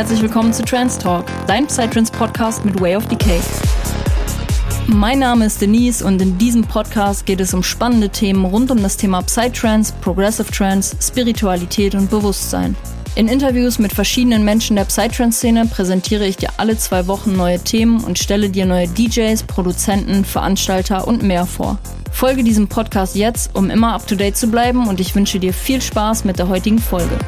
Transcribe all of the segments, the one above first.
herzlich willkommen zu Trans Talk, dein Psytrance Podcast mit Way of Decay. Mein Name ist Denise und in diesem Podcast geht es um spannende Themen rund um das Thema Psytrance, Progressive Trance, Spiritualität und Bewusstsein. In Interviews mit verschiedenen Menschen der Psytrance-Szene präsentiere ich dir alle zwei Wochen neue Themen und stelle dir neue DJs, Produzenten, Veranstalter und mehr vor. Folge diesem Podcast jetzt, um immer up-to-date zu bleiben und ich wünsche dir viel Spaß mit der heutigen Folge.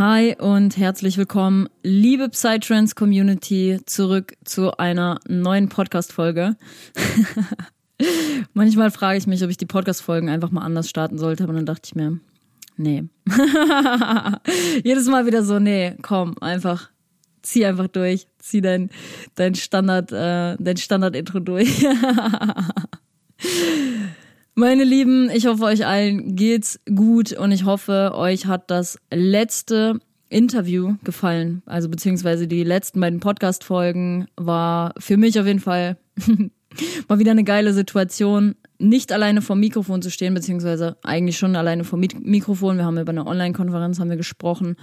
Hi und herzlich willkommen, liebe Psytrance Community, zurück zu einer neuen Podcast-Folge. Manchmal frage ich mich, ob ich die Podcast-Folgen einfach mal anders starten sollte, aber dann dachte ich mir, nee. Jedes Mal wieder so, nee, komm, einfach, zieh einfach durch, zieh dein, dein Standard, äh, dein Standard-Intro durch. Meine Lieben, ich hoffe, euch allen geht's gut und ich hoffe, euch hat das letzte Interview gefallen. Also beziehungsweise die letzten beiden Podcast-Folgen war für mich auf jeden Fall mal wieder eine geile Situation, nicht alleine vom Mikrofon zu stehen, beziehungsweise eigentlich schon alleine vom Mikrofon. Wir haben über eine Online-Konferenz gesprochen,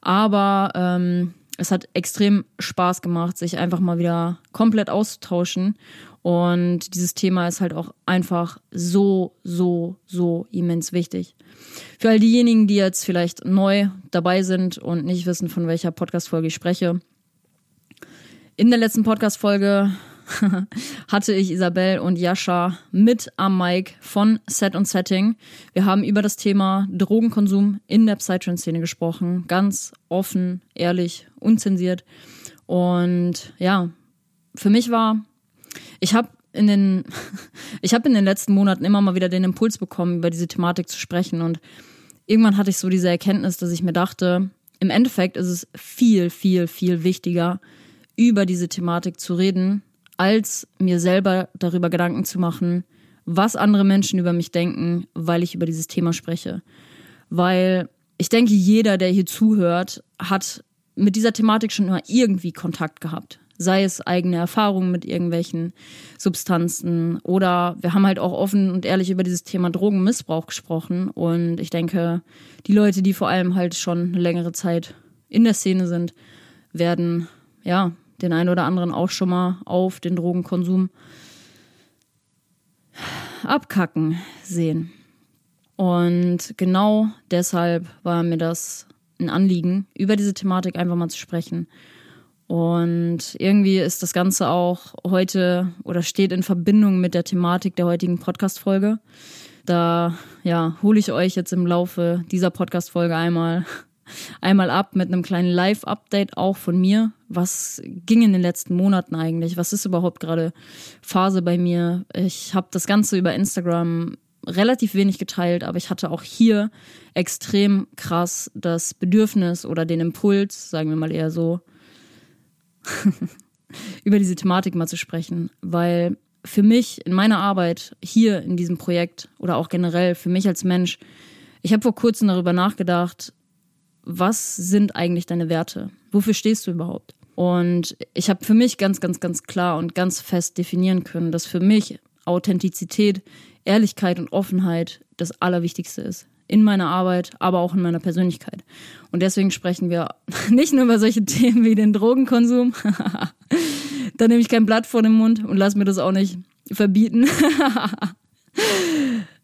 aber ähm, es hat extrem Spaß gemacht, sich einfach mal wieder komplett auszutauschen und dieses Thema ist halt auch einfach so, so, so immens wichtig. Für all diejenigen, die jetzt vielleicht neu dabei sind und nicht wissen, von welcher Podcast-Folge ich spreche. In der letzten Podcast-Folge hatte ich Isabel und Jascha mit am Mic von Set und Setting. Wir haben über das Thema Drogenkonsum in der Psytrance-Szene gesprochen. Ganz offen, ehrlich, unzensiert. Und ja, für mich war ich habe in den, ich habe in den letzten Monaten immer mal wieder den Impuls bekommen, über diese Thematik zu sprechen. Und irgendwann hatte ich so diese Erkenntnis, dass ich mir dachte, im Endeffekt ist es viel, viel, viel wichtiger, über diese Thematik zu reden, als mir selber darüber Gedanken zu machen, was andere Menschen über mich denken, weil ich über dieses Thema spreche. Weil ich denke, jeder, der hier zuhört, hat mit dieser Thematik schon immer irgendwie Kontakt gehabt sei es eigene Erfahrungen mit irgendwelchen Substanzen oder wir haben halt auch offen und ehrlich über dieses Thema Drogenmissbrauch gesprochen und ich denke, die Leute, die vor allem halt schon eine längere Zeit in der Szene sind, werden ja den einen oder anderen auch schon mal auf den Drogenkonsum abkacken sehen. Und genau deshalb war mir das ein Anliegen, über diese Thematik einfach mal zu sprechen und irgendwie ist das Ganze auch heute oder steht in Verbindung mit der Thematik der heutigen Podcast-Folge. Da ja, hole ich euch jetzt im Laufe dieser Podcast-Folge einmal, einmal ab mit einem kleinen Live-Update auch von mir. Was ging in den letzten Monaten eigentlich? Was ist überhaupt gerade Phase bei mir? Ich habe das Ganze über Instagram relativ wenig geteilt, aber ich hatte auch hier extrem krass das Bedürfnis oder den Impuls, sagen wir mal eher so, über diese Thematik mal zu sprechen, weil für mich in meiner Arbeit hier in diesem Projekt oder auch generell für mich als Mensch, ich habe vor kurzem darüber nachgedacht, was sind eigentlich deine Werte? Wofür stehst du überhaupt? Und ich habe für mich ganz, ganz, ganz klar und ganz fest definieren können, dass für mich Authentizität, Ehrlichkeit und Offenheit das Allerwichtigste ist in meiner Arbeit, aber auch in meiner Persönlichkeit. Und deswegen sprechen wir nicht nur über solche Themen wie den Drogenkonsum. da nehme ich kein Blatt vor den Mund und lass mir das auch nicht verbieten.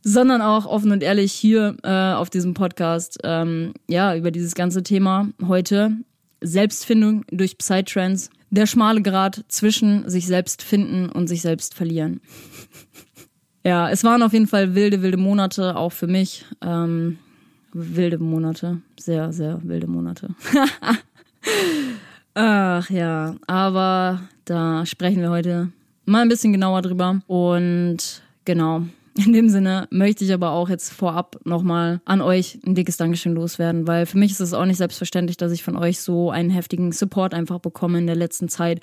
sondern auch offen und ehrlich hier äh, auf diesem Podcast ähm, ja über dieses ganze Thema heute Selbstfindung durch Psytrance, der schmale Grad zwischen sich selbst finden und sich selbst verlieren. Ja, es waren auf jeden Fall wilde, wilde Monate, auch für mich. Ähm, wilde Monate. Sehr, sehr wilde Monate. Ach ja, aber da sprechen wir heute mal ein bisschen genauer drüber. Und genau, in dem Sinne möchte ich aber auch jetzt vorab nochmal an euch ein dickes Dankeschön loswerden, weil für mich ist es auch nicht selbstverständlich, dass ich von euch so einen heftigen Support einfach bekomme in der letzten Zeit.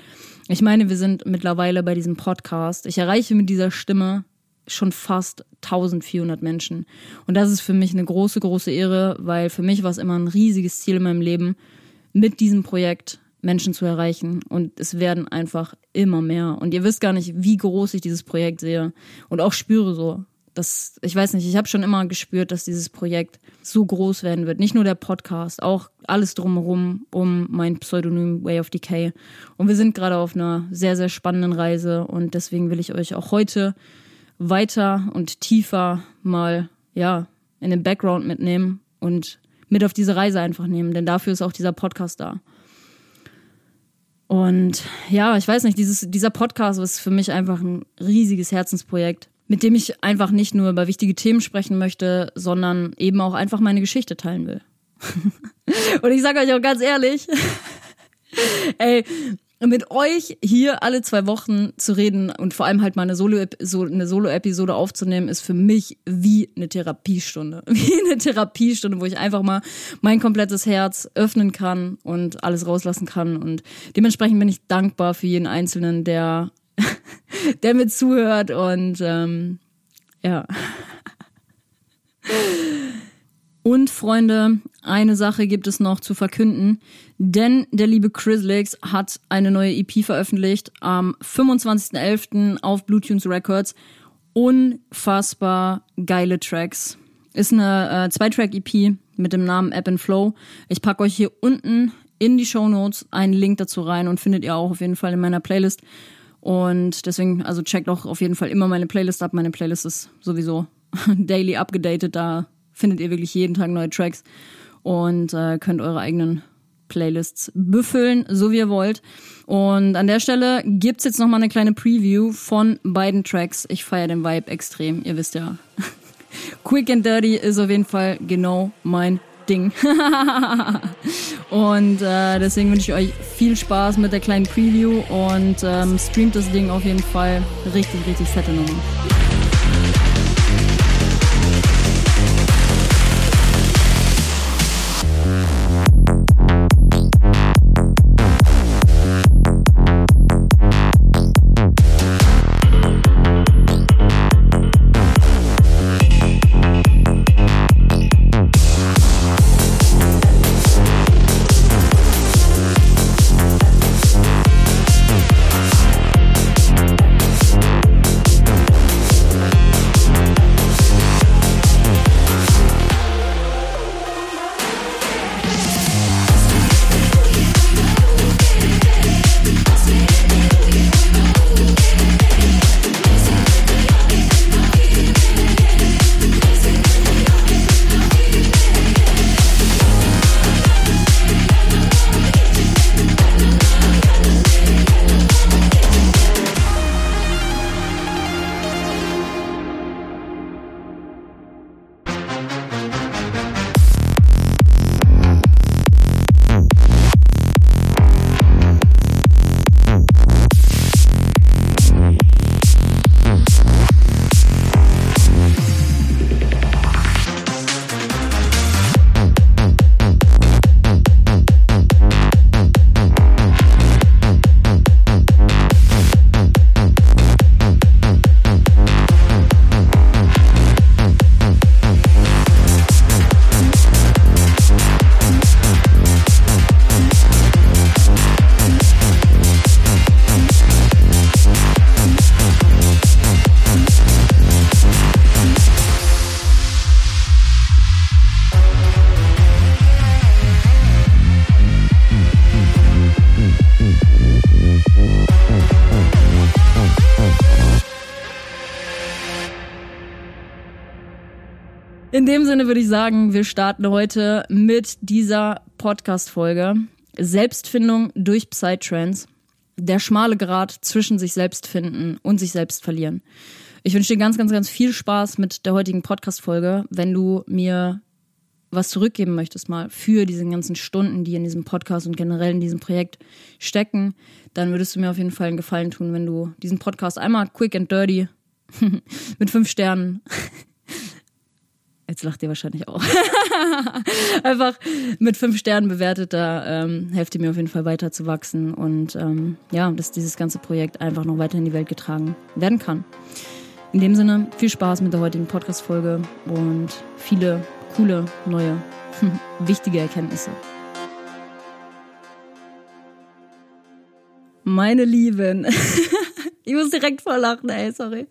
Ich meine, wir sind mittlerweile bei diesem Podcast. Ich erreiche mit dieser Stimme schon fast 1400 Menschen. Und das ist für mich eine große, große Ehre, weil für mich war es immer ein riesiges Ziel in meinem Leben, mit diesem Projekt Menschen zu erreichen. Und es werden einfach immer mehr. Und ihr wisst gar nicht, wie groß ich dieses Projekt sehe. Und auch spüre so. Das, ich weiß nicht, ich habe schon immer gespürt, dass dieses Projekt so groß werden wird. Nicht nur der Podcast, auch alles drumherum um mein Pseudonym Way of Decay. Und wir sind gerade auf einer sehr, sehr spannenden Reise. Und deswegen will ich euch auch heute weiter und tiefer mal, ja, in den Background mitnehmen und mit auf diese Reise einfach nehmen. Denn dafür ist auch dieser Podcast da. Und ja, ich weiß nicht, dieses, dieser Podcast ist für mich einfach ein riesiges Herzensprojekt, mit dem ich einfach nicht nur über wichtige Themen sprechen möchte, sondern eben auch einfach meine Geschichte teilen will. Und ich sage euch auch ganz ehrlich, ey, mit euch hier alle zwei Wochen zu reden und vor allem halt mal eine Solo-Episode Solo aufzunehmen, ist für mich wie eine Therapiestunde. Wie eine Therapiestunde, wo ich einfach mal mein komplettes Herz öffnen kann und alles rauslassen kann. Und dementsprechend bin ich dankbar für jeden Einzelnen, der, der mir zuhört und ähm, ja. Und Freunde, eine Sache gibt es noch zu verkünden, denn der liebe Chrislix hat eine neue EP veröffentlicht am 25.11. auf Bluetunes Records. Unfassbar geile Tracks. Ist eine äh, Zwei-Track-EP mit dem Namen App and Flow. Ich packe euch hier unten in die Show Notes einen Link dazu rein und findet ihr auch auf jeden Fall in meiner Playlist. Und deswegen, also checkt auch auf jeden Fall immer meine Playlist ab. Meine Playlist ist sowieso daily abgedatet. Da findet ihr wirklich jeden Tag neue Tracks und äh, könnt eure eigenen Playlists befüllen, so wie ihr wollt. Und an der Stelle gibt's jetzt noch mal eine kleine Preview von beiden Tracks. Ich feiere den Vibe extrem, ihr wisst ja. Quick and Dirty ist auf jeden Fall genau mein Ding. und äh, deswegen wünsche ich euch viel Spaß mit der kleinen Preview und ähm, streamt das Ding auf jeden Fall. Richtig, richtig fette Nummer. Dem Sinne würde ich sagen, wir starten heute mit dieser Podcast-Folge. Selbstfindung durch Psytrance. Der schmale Grad zwischen sich selbst finden und sich selbst verlieren. Ich wünsche dir ganz, ganz, ganz viel Spaß mit der heutigen Podcast-Folge. Wenn du mir was zurückgeben möchtest mal für diese ganzen Stunden, die in diesem Podcast und generell in diesem Projekt stecken, dann würdest du mir auf jeden Fall einen Gefallen tun, wenn du diesen Podcast einmal quick and dirty mit fünf Sternen Jetzt lacht ihr wahrscheinlich auch. Einfach mit fünf Sternen bewertet, da ähm, helft ihr mir auf jeden Fall weiter zu wachsen und ähm, ja, dass dieses ganze Projekt einfach noch weiter in die Welt getragen werden kann. In dem Sinne, viel Spaß mit der heutigen Podcast-Folge und viele coole, neue, wichtige Erkenntnisse. Meine Lieben, ich muss direkt voll lachen, ey, sorry.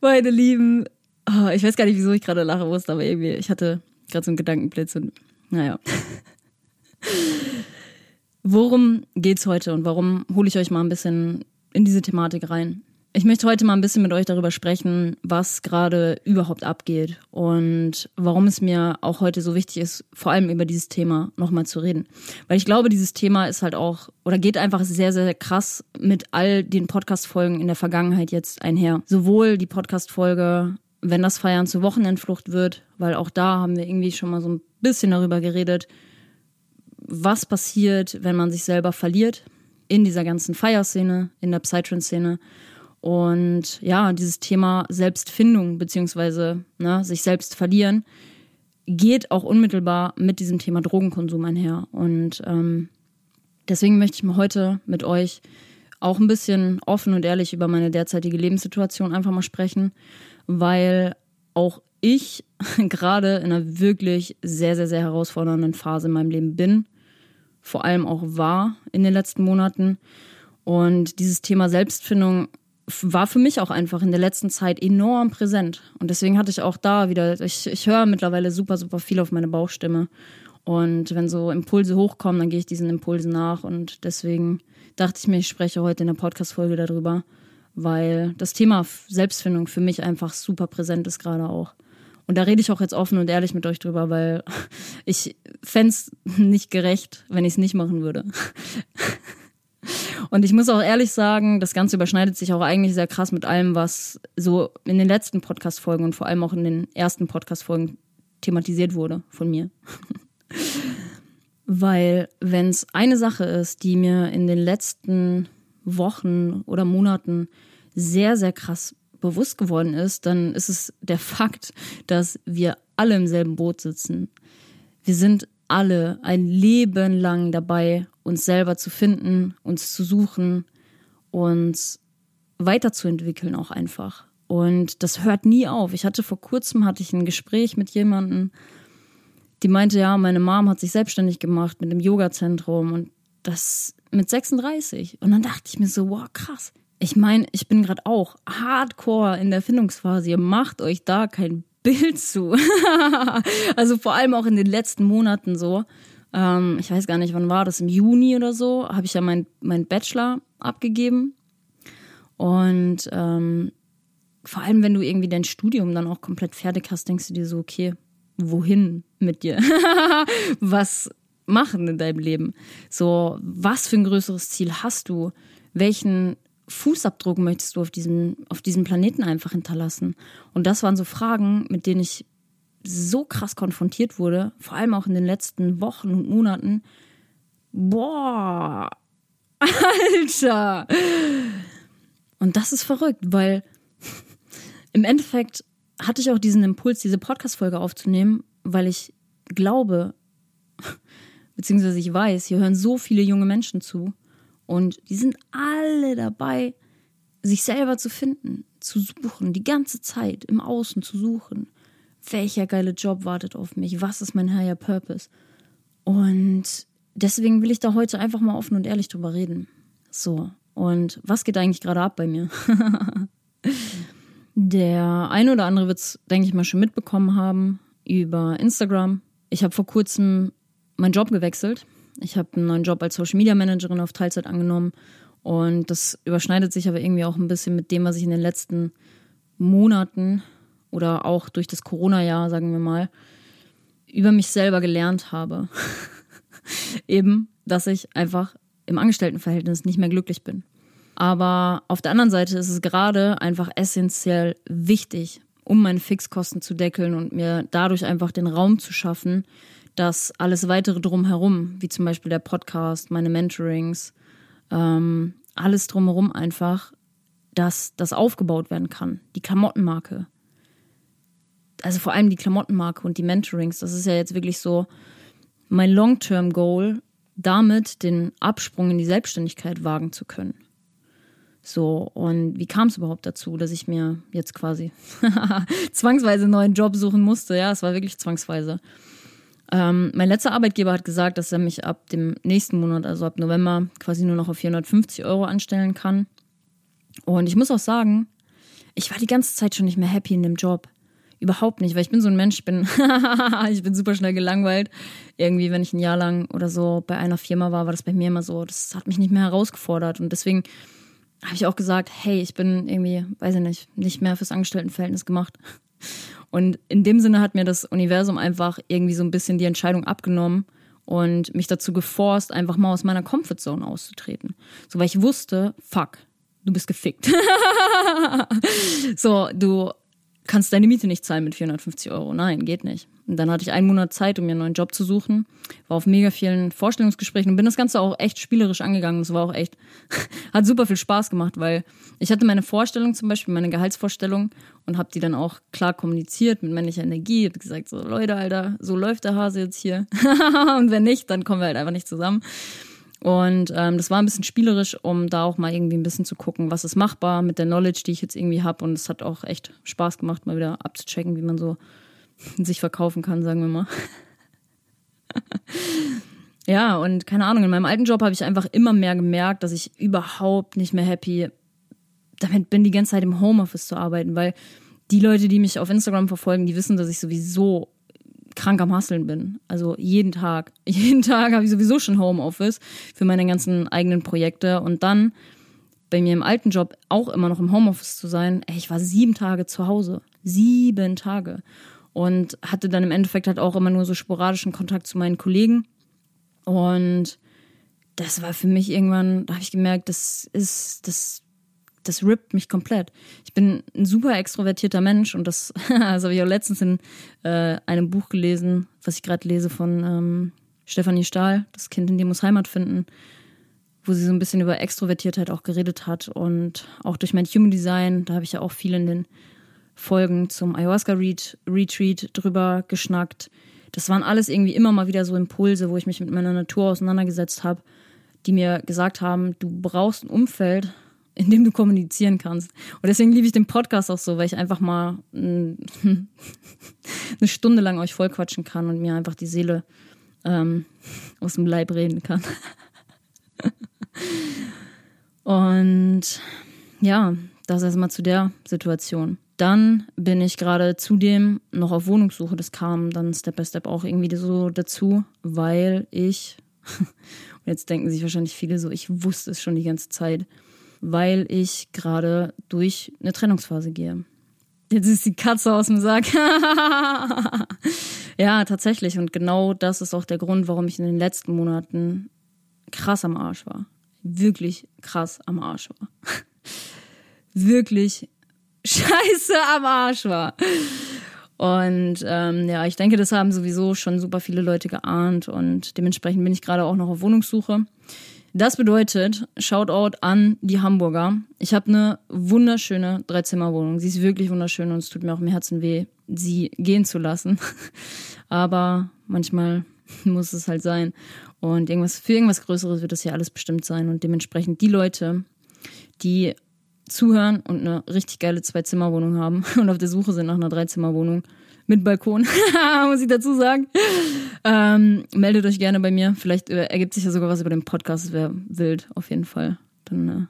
Meine Lieben, oh, ich weiß gar nicht, wieso ich gerade lachen musste, aber irgendwie, ich hatte gerade so einen Gedankenblitz und naja. Worum geht's heute und warum hole ich euch mal ein bisschen in diese Thematik rein? Ich möchte heute mal ein bisschen mit euch darüber sprechen, was gerade überhaupt abgeht und warum es mir auch heute so wichtig ist, vor allem über dieses Thema nochmal zu reden. Weil ich glaube, dieses Thema ist halt auch oder geht einfach sehr, sehr krass mit all den Podcast-Folgen in der Vergangenheit jetzt einher. Sowohl die Podcast-Folge, wenn das Feiern zur Wochenendflucht wird, weil auch da haben wir irgendwie schon mal so ein bisschen darüber geredet, was passiert, wenn man sich selber verliert in dieser ganzen Feierszene, in der Psytrance-Szene und ja, dieses Thema Selbstfindung beziehungsweise ne, sich selbst verlieren geht auch unmittelbar mit diesem Thema Drogenkonsum einher. Und ähm, deswegen möchte ich mal heute mit euch auch ein bisschen offen und ehrlich über meine derzeitige Lebenssituation einfach mal sprechen, weil auch ich gerade in einer wirklich sehr, sehr, sehr herausfordernden Phase in meinem Leben bin, vor allem auch war in den letzten Monaten. Und dieses Thema Selbstfindung war für mich auch einfach in der letzten Zeit enorm präsent. Und deswegen hatte ich auch da wieder, ich, ich höre mittlerweile super, super viel auf meine Bauchstimme. Und wenn so Impulse hochkommen, dann gehe ich diesen Impulsen nach. Und deswegen dachte ich mir, ich spreche heute in der Podcast-Folge darüber, weil das Thema Selbstfindung für mich einfach super präsent ist gerade auch. Und da rede ich auch jetzt offen und ehrlich mit euch drüber, weil ich fände nicht gerecht, wenn ich es nicht machen würde. Und ich muss auch ehrlich sagen, das Ganze überschneidet sich auch eigentlich sehr krass mit allem, was so in den letzten Podcast-Folgen und vor allem auch in den ersten Podcast-Folgen thematisiert wurde von mir. Weil wenn es eine Sache ist, die mir in den letzten Wochen oder Monaten sehr, sehr krass bewusst geworden ist, dann ist es der Fakt, dass wir alle im selben Boot sitzen. Wir sind alle ein Leben lang dabei, uns selber zu finden, uns zu suchen, uns weiterzuentwickeln auch einfach. Und das hört nie auf. Ich hatte vor kurzem hatte ich ein Gespräch mit jemandem, die meinte, ja, meine Mom hat sich selbstständig gemacht mit dem Yoga-Zentrum und das mit 36. Und dann dachte ich mir so, wow, krass. Ich meine, ich bin gerade auch hardcore in der Findungsphase. Ihr macht euch da kein Bild zu. also vor allem auch in den letzten Monaten so. Ähm, ich weiß gar nicht, wann war das, im Juni oder so, habe ich ja meinen mein Bachelor abgegeben. Und ähm, vor allem, wenn du irgendwie dein Studium dann auch komplett fertig hast, denkst du dir so, okay, wohin mit dir? was machen in deinem Leben? So, was für ein größeres Ziel hast du? Welchen Fußabdruck möchtest du auf diesem, auf diesem Planeten einfach hinterlassen? Und das waren so Fragen, mit denen ich so krass konfrontiert wurde, vor allem auch in den letzten Wochen und Monaten. Boah, Alter! Und das ist verrückt, weil im Endeffekt hatte ich auch diesen Impuls, diese Podcast-Folge aufzunehmen, weil ich glaube, beziehungsweise ich weiß, hier hören so viele junge Menschen zu und die sind alle dabei, sich selber zu finden, zu suchen, die ganze Zeit im Außen zu suchen. Welcher geile Job wartet auf mich? Was ist mein higher Purpose? Und deswegen will ich da heute einfach mal offen und ehrlich drüber reden. So, und was geht eigentlich gerade ab bei mir? Der eine oder andere wird es, denke ich mal, schon mitbekommen haben über Instagram. Ich habe vor kurzem meinen Job gewechselt. Ich habe einen neuen Job als Social Media Managerin auf Teilzeit angenommen und das überschneidet sich aber irgendwie auch ein bisschen mit dem, was ich in den letzten Monaten oder auch durch das Corona-Jahr, sagen wir mal, über mich selber gelernt habe. Eben, dass ich einfach im Angestelltenverhältnis nicht mehr glücklich bin. Aber auf der anderen Seite ist es gerade einfach essentiell wichtig, um meine Fixkosten zu deckeln und mir dadurch einfach den Raum zu schaffen, dass alles weitere drumherum, wie zum Beispiel der Podcast, meine Mentorings, ähm, alles drumherum einfach, dass das aufgebaut werden kann. Die Klamottenmarke. Also vor allem die Klamottenmarke und die Mentorings, das ist ja jetzt wirklich so mein Long-Term-Goal, damit den Absprung in die Selbstständigkeit wagen zu können. So, und wie kam es überhaupt dazu, dass ich mir jetzt quasi zwangsweise einen neuen Job suchen musste? Ja, es war wirklich zwangsweise. Ähm, mein letzter Arbeitgeber hat gesagt, dass er mich ab dem nächsten Monat, also ab November, quasi nur noch auf 450 Euro anstellen kann. Und ich muss auch sagen, ich war die ganze Zeit schon nicht mehr happy in dem Job. Überhaupt nicht, weil ich bin so ein Mensch, ich bin, ich bin super schnell gelangweilt. Irgendwie, wenn ich ein Jahr lang oder so bei einer Firma war, war das bei mir immer so, das hat mich nicht mehr herausgefordert. Und deswegen habe ich auch gesagt, hey, ich bin irgendwie, weiß ich nicht, nicht mehr fürs Angestelltenverhältnis gemacht. Und in dem Sinne hat mir das Universum einfach irgendwie so ein bisschen die Entscheidung abgenommen und mich dazu geforst, einfach mal aus meiner Comfortzone auszutreten. So, weil ich wusste, fuck, du bist gefickt. so, du kannst deine Miete nicht zahlen mit 450 Euro. Nein, geht nicht. Und dann hatte ich einen Monat Zeit, um mir einen neuen Job zu suchen. War auf mega vielen Vorstellungsgesprächen und bin das Ganze auch echt spielerisch angegangen. Es war auch echt, hat super viel Spaß gemacht, weil ich hatte meine Vorstellung zum Beispiel, meine Gehaltsvorstellung und habe die dann auch klar kommuniziert mit männlicher Energie. Hab gesagt so, Leute, Alter, so läuft der Hase jetzt hier. und wenn nicht, dann kommen wir halt einfach nicht zusammen. Und ähm, das war ein bisschen spielerisch, um da auch mal irgendwie ein bisschen zu gucken, was ist machbar mit der Knowledge, die ich jetzt irgendwie habe. Und es hat auch echt Spaß gemacht, mal wieder abzuchecken, wie man so sich verkaufen kann, sagen wir mal. ja, und keine Ahnung, in meinem alten Job habe ich einfach immer mehr gemerkt, dass ich überhaupt nicht mehr happy damit bin, die ganze Zeit im Homeoffice zu arbeiten, weil die Leute, die mich auf Instagram verfolgen, die wissen, dass ich sowieso krank am Hasseln bin. Also jeden Tag. Jeden Tag habe ich sowieso schon Homeoffice für meine ganzen eigenen Projekte. Und dann bei mir im alten Job auch immer noch im Homeoffice zu sein. Ey, ich war sieben Tage zu Hause. Sieben Tage. Und hatte dann im Endeffekt halt auch immer nur so sporadischen Kontakt zu meinen Kollegen. Und das war für mich irgendwann, da habe ich gemerkt, das ist, das das rippt mich komplett. Ich bin ein super extrovertierter Mensch und das, das habe ich auch letztens in äh, einem Buch gelesen, was ich gerade lese von ähm, Stefanie Stahl, Das Kind in dir muss Heimat finden, wo sie so ein bisschen über Extrovertiertheit auch geredet hat und auch durch mein Human Design, da habe ich ja auch viel in den Folgen zum Ayahuasca-Retreat drüber geschnackt. Das waren alles irgendwie immer mal wieder so Impulse, wo ich mich mit meiner Natur auseinandergesetzt habe, die mir gesagt haben, du brauchst ein Umfeld, in dem du kommunizieren kannst. Und deswegen liebe ich den Podcast auch so, weil ich einfach mal eine Stunde lang euch vollquatschen kann und mir einfach die Seele ähm, aus dem Leib reden kann. und ja, das erstmal zu der Situation. Dann bin ich gerade zudem noch auf Wohnungssuche. Das kam dann Step by Step auch irgendwie so dazu, weil ich, und jetzt denken sich wahrscheinlich viele so, ich wusste es schon die ganze Zeit, weil ich gerade durch eine Trennungsphase gehe. Jetzt ist die Katze aus dem Sack. ja, tatsächlich. Und genau das ist auch der Grund, warum ich in den letzten Monaten krass am Arsch war. Wirklich krass am Arsch war. Wirklich scheiße am Arsch war. Und ähm, ja, ich denke, das haben sowieso schon super viele Leute geahnt und dementsprechend bin ich gerade auch noch auf Wohnungssuche. Das bedeutet, Shoutout an die Hamburger. Ich habe eine wunderschöne Dreizimmerwohnung. Sie ist wirklich wunderschön und es tut mir auch im Herzen weh, sie gehen zu lassen. Aber manchmal muss es halt sein. Und irgendwas, für irgendwas Größeres wird das ja alles bestimmt sein. Und dementsprechend die Leute, die zuhören und eine richtig geile Zwei-Zimmer-Wohnung haben und auf der Suche sind nach einer Dreizimmerwohnung, mit Balkon, muss ich dazu sagen. Ähm, meldet euch gerne bei mir. Vielleicht äh, ergibt sich ja sogar was über den Podcast. Das wäre wild, auf jeden Fall. Dann äh, in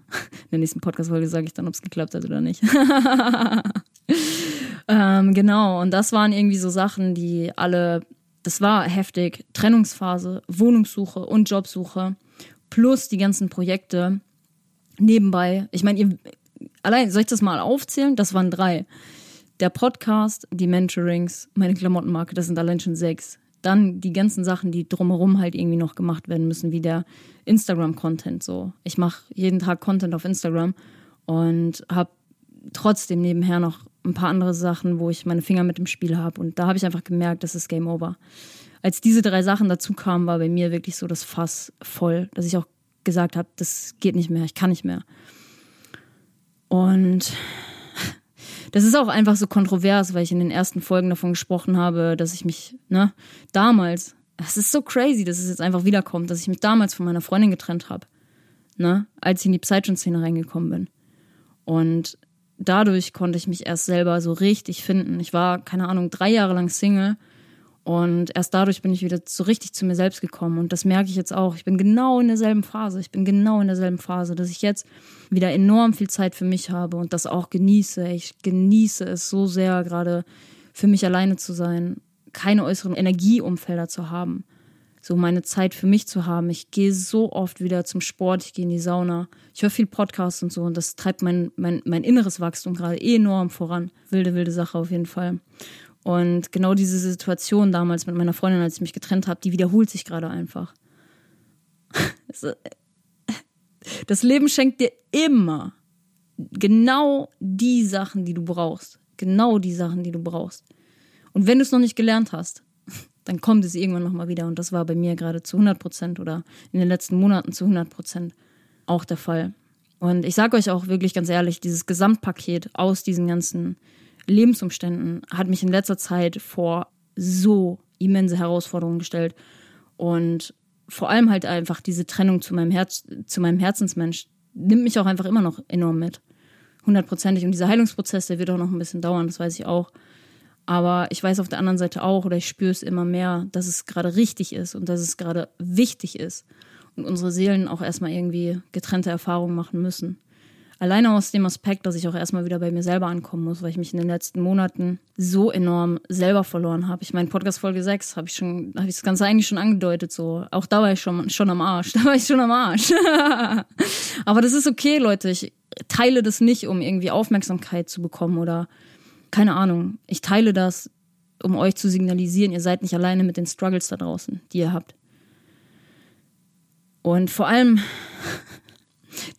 der nächsten Podcast-Folge sage ich dann, ob es geklappt hat oder nicht. ähm, genau, und das waren irgendwie so Sachen, die alle, das war heftig. Trennungsphase, Wohnungssuche und Jobsuche, plus die ganzen Projekte nebenbei. Ich meine, ihr, allein, soll ich das mal aufzählen? Das waren drei. Der Podcast, die Mentorings, meine Klamottenmarke, das sind allein schon sechs. Dann die ganzen Sachen, die drumherum halt irgendwie noch gemacht werden müssen, wie der Instagram-Content. So, ich mache jeden Tag Content auf Instagram und habe trotzdem nebenher noch ein paar andere Sachen, wo ich meine Finger mit dem Spiel habe. Und da habe ich einfach gemerkt, das ist Game Over. Als diese drei Sachen dazu kamen, war bei mir wirklich so das Fass voll, dass ich auch gesagt habe, das geht nicht mehr, ich kann nicht mehr. Und das ist auch einfach so kontrovers, weil ich in den ersten Folgen davon gesprochen habe, dass ich mich, ne, damals, das ist so crazy, dass es jetzt einfach wiederkommt, dass ich mich damals von meiner Freundin getrennt habe, ne, als ich in die Psychon-Szene reingekommen bin. Und dadurch konnte ich mich erst selber so richtig finden. Ich war, keine Ahnung, drei Jahre lang Single Und erst dadurch bin ich wieder so richtig zu mir selbst gekommen. Und das merke ich jetzt auch. Ich bin genau in derselben Phase. Ich bin genau in derselben Phase, dass ich jetzt wieder enorm viel Zeit für mich habe und das auch genieße. Ich genieße es so sehr, gerade für mich alleine zu sein, keine äußeren Energieumfelder zu haben, so meine Zeit für mich zu haben. Ich gehe so oft wieder zum Sport, ich gehe in die Sauna, ich höre viel Podcasts und so und das treibt mein, mein, mein inneres Wachstum gerade enorm voran. Wilde, wilde Sache auf jeden Fall. Und genau diese Situation damals mit meiner Freundin, als ich mich getrennt habe, die wiederholt sich gerade einfach. Das Leben schenkt dir immer genau die Sachen, die du brauchst. Genau die Sachen, die du brauchst. Und wenn du es noch nicht gelernt hast, dann kommt es irgendwann nochmal wieder. Und das war bei mir gerade zu 100 Prozent oder in den letzten Monaten zu 100 Prozent auch der Fall. Und ich sage euch auch wirklich ganz ehrlich, dieses Gesamtpaket aus diesen ganzen Lebensumständen hat mich in letzter Zeit vor so immense Herausforderungen gestellt. Und vor allem halt einfach diese Trennung zu meinem Herz, zu meinem Herzensmensch nimmt mich auch einfach immer noch enorm mit. Hundertprozentig. Und dieser Heilungsprozess, der wird auch noch ein bisschen dauern, das weiß ich auch. Aber ich weiß auf der anderen Seite auch, oder ich spüre es immer mehr, dass es gerade richtig ist und dass es gerade wichtig ist. Und unsere Seelen auch erstmal irgendwie getrennte Erfahrungen machen müssen. Alleine aus dem Aspekt, dass ich auch erstmal wieder bei mir selber ankommen muss, weil ich mich in den letzten Monaten so enorm selber verloren habe. Ich meine, Podcast Folge 6 habe ich schon, habe ich das Ganze eigentlich schon angedeutet, so. Auch da war ich schon, schon am Arsch. Da war ich schon am Arsch. Aber das ist okay, Leute. Ich teile das nicht, um irgendwie Aufmerksamkeit zu bekommen oder keine Ahnung. Ich teile das, um euch zu signalisieren, ihr seid nicht alleine mit den Struggles da draußen, die ihr habt. Und vor allem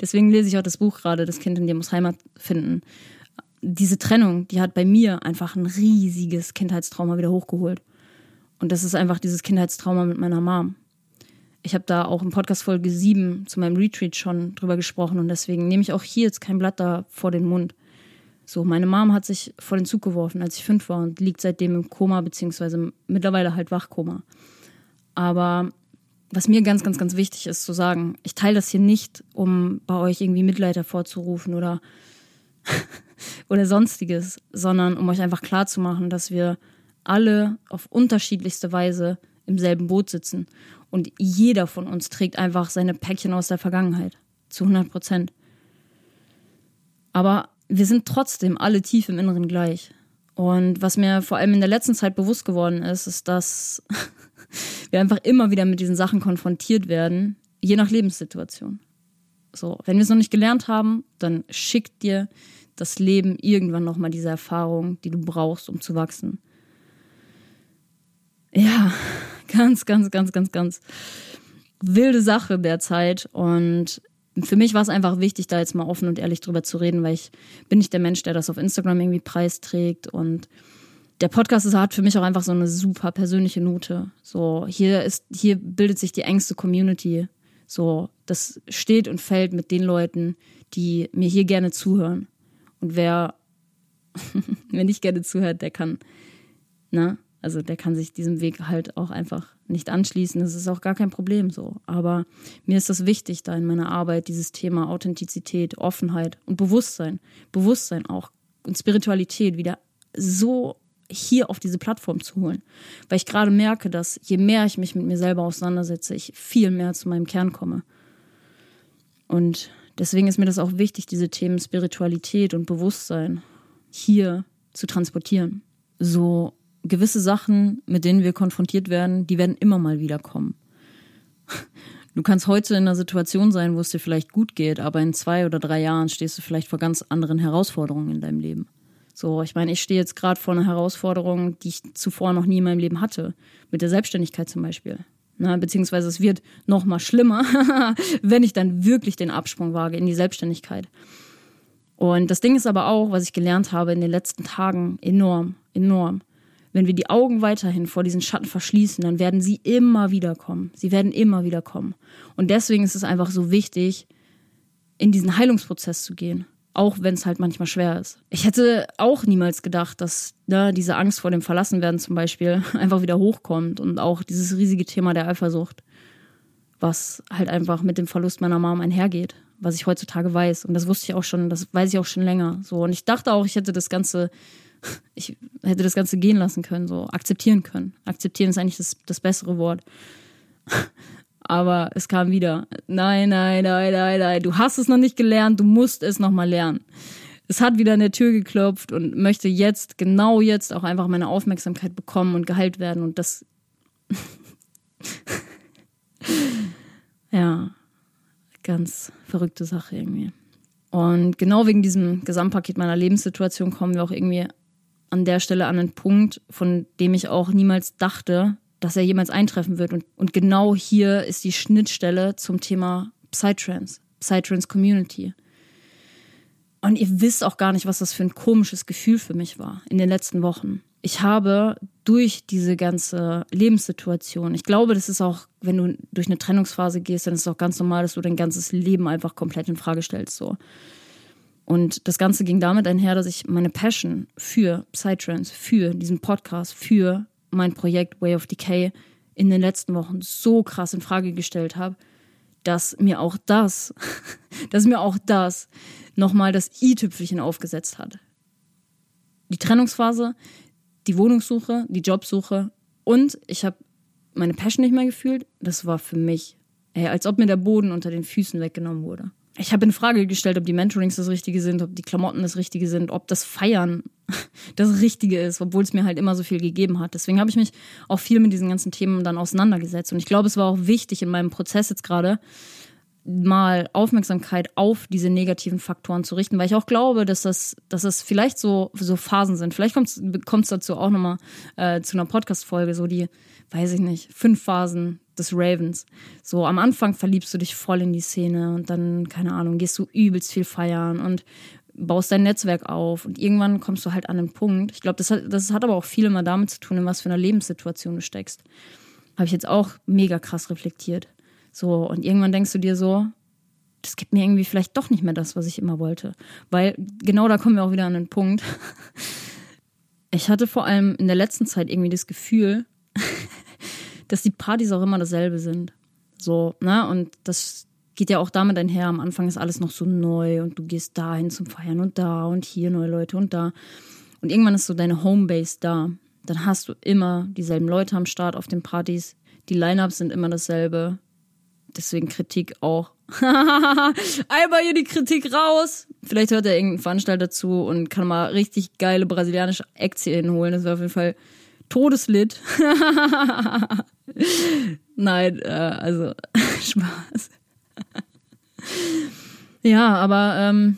Deswegen lese ich auch das Buch gerade, Das Kind in dir muss Heimat finden. Diese Trennung, die hat bei mir einfach ein riesiges Kindheitstrauma wieder hochgeholt. Und das ist einfach dieses Kindheitstrauma mit meiner Mom. Ich habe da auch in Podcast Folge 7 zu meinem Retreat schon drüber gesprochen und deswegen nehme ich auch hier jetzt kein Blatt da vor den Mund. So, meine Mom hat sich vor den Zug geworfen, als ich fünf war und liegt seitdem im Koma, beziehungsweise mittlerweile halt Wachkoma. Aber was mir ganz, ganz, ganz wichtig ist zu sagen, ich teile das hier nicht, um bei euch irgendwie Mitleid hervorzurufen oder, oder sonstiges, sondern um euch einfach klarzumachen, dass wir alle auf unterschiedlichste Weise im selben Boot sitzen. Und jeder von uns trägt einfach seine Päckchen aus der Vergangenheit. Zu 100 Prozent. Aber wir sind trotzdem alle tief im Inneren gleich. Und was mir vor allem in der letzten Zeit bewusst geworden ist, ist, dass wir einfach immer wieder mit diesen Sachen konfrontiert werden, je nach Lebenssituation. So, wenn wir es noch nicht gelernt haben, dann schickt dir das Leben irgendwann nochmal diese Erfahrung, die du brauchst, um zu wachsen. Ja, ganz, ganz, ganz, ganz, ganz wilde Sache derzeit. Und für mich war es einfach wichtig, da jetzt mal offen und ehrlich drüber zu reden, weil ich bin nicht der Mensch, der das auf Instagram irgendwie preisträgt und der Podcast ist, hat für mich auch einfach so eine super persönliche Note. So, hier ist, hier bildet sich die engste Community. So, das steht und fällt mit den Leuten, die mir hier gerne zuhören. Und wer, wer nicht gerne zuhört, der kann, ne, also der kann sich diesem Weg halt auch einfach nicht anschließen. Das ist auch gar kein Problem so. Aber mir ist das wichtig, da in meiner Arbeit dieses Thema Authentizität, Offenheit und Bewusstsein, Bewusstsein auch und Spiritualität wieder so hier auf diese Plattform zu holen. Weil ich gerade merke, dass je mehr ich mich mit mir selber auseinandersetze, ich viel mehr zu meinem Kern komme. Und deswegen ist mir das auch wichtig, diese Themen Spiritualität und Bewusstsein hier zu transportieren. So gewisse Sachen, mit denen wir konfrontiert werden, die werden immer mal wieder kommen. Du kannst heute in einer Situation sein, wo es dir vielleicht gut geht, aber in zwei oder drei Jahren stehst du vielleicht vor ganz anderen Herausforderungen in deinem Leben. So, ich meine, ich stehe jetzt gerade vor einer Herausforderung, die ich zuvor noch nie in meinem Leben hatte. Mit der Selbstständigkeit zum Beispiel. Na, beziehungsweise es wird noch mal schlimmer, wenn ich dann wirklich den Absprung wage in die Selbstständigkeit. Und das Ding ist aber auch, was ich gelernt habe in den letzten Tagen, enorm, enorm. Wenn wir die Augen weiterhin vor diesen Schatten verschließen, dann werden sie immer wieder kommen. Sie werden immer wieder kommen. Und deswegen ist es einfach so wichtig, in diesen Heilungsprozess zu gehen auch wenn es halt manchmal schwer ist. Ich hätte auch niemals gedacht, dass ne, diese Angst vor dem Verlassenwerden zum Beispiel einfach wieder hochkommt und auch dieses riesige Thema der Eifersucht, was halt einfach mit dem Verlust meiner Mom einhergeht, was ich heutzutage weiß. Und das wusste ich auch schon, das weiß ich auch schon länger. So und ich dachte auch, ich hätte das Ganze Ich hätte das Ganze gehen lassen können, so akzeptieren können. Akzeptieren ist eigentlich das, das bessere Wort. Aber es kam wieder. Nein, nein, nein, nein, nein. Du hast es noch nicht gelernt, du musst es nochmal lernen. Es hat wieder an der Tür geklopft und möchte jetzt, genau jetzt, auch einfach meine Aufmerksamkeit bekommen und geheilt werden. Und das. ja, ganz verrückte Sache irgendwie. Und genau wegen diesem Gesamtpaket meiner Lebenssituation kommen wir auch irgendwie an der Stelle an einen Punkt, von dem ich auch niemals dachte, dass er jemals eintreffen wird. Und, und genau hier ist die Schnittstelle zum Thema Psytrance, Psytrance Community. Und ihr wisst auch gar nicht, was das für ein komisches Gefühl für mich war in den letzten Wochen. Ich habe durch diese ganze Lebenssituation, ich glaube, das ist auch, wenn du durch eine Trennungsphase gehst, dann ist es auch ganz normal, dass du dein ganzes Leben einfach komplett in Frage stellst. So. Und das Ganze ging damit einher, dass ich meine Passion für Psytrance, für diesen Podcast, für mein Projekt Way of Decay in den letzten Wochen so krass in Frage gestellt habe, dass mir auch das, dass mir auch das nochmal das i-Tüpfelchen aufgesetzt hat. Die Trennungsphase, die Wohnungssuche, die Jobsuche und ich habe meine Passion nicht mehr gefühlt. Das war für mich, ey, als ob mir der Boden unter den Füßen weggenommen wurde ich habe in Frage gestellt, ob die Mentorings das Richtige sind, ob die Klamotten das Richtige sind, ob das Feiern das Richtige ist, obwohl es mir halt immer so viel gegeben hat. Deswegen habe ich mich auch viel mit diesen ganzen Themen dann auseinandergesetzt. Und ich glaube, es war auch wichtig in meinem Prozess jetzt gerade, mal Aufmerksamkeit auf diese negativen Faktoren zu richten, weil ich auch glaube, dass das, dass das vielleicht so, so Phasen sind. Vielleicht kommt es dazu auch nochmal äh, zu einer Podcast-Folge, so die, weiß ich nicht, fünf Phasen des Ravens. So am Anfang verliebst du dich voll in die Szene und dann, keine Ahnung, gehst du übelst viel feiern und baust dein Netzwerk auf und irgendwann kommst du halt an einen Punkt. Ich glaube, das hat, das hat aber auch viel immer damit zu tun, in was für einer Lebenssituation du steckst. Habe ich jetzt auch mega krass reflektiert. So, und irgendwann denkst du dir so, das gibt mir irgendwie vielleicht doch nicht mehr das, was ich immer wollte. Weil genau da kommen wir auch wieder an den Punkt. Ich hatte vor allem in der letzten Zeit irgendwie das Gefühl, dass die Partys auch immer dasselbe sind. So, ne? Und das geht ja auch damit einher. Am Anfang ist alles noch so neu und du gehst dahin zum Feiern und da und hier neue Leute und da. Und irgendwann ist so deine Homebase da. Dann hast du immer dieselben Leute am Start auf den Partys. Die Lineups sind immer dasselbe. Deswegen Kritik auch. Einmal hier die Kritik raus. Vielleicht hört er irgendeinen Veranstalter zu und kann mal richtig geile brasilianische Acts hier hinholen. Das wäre auf jeden Fall Todeslit. Nein, äh, also Spaß. ja, aber ähm,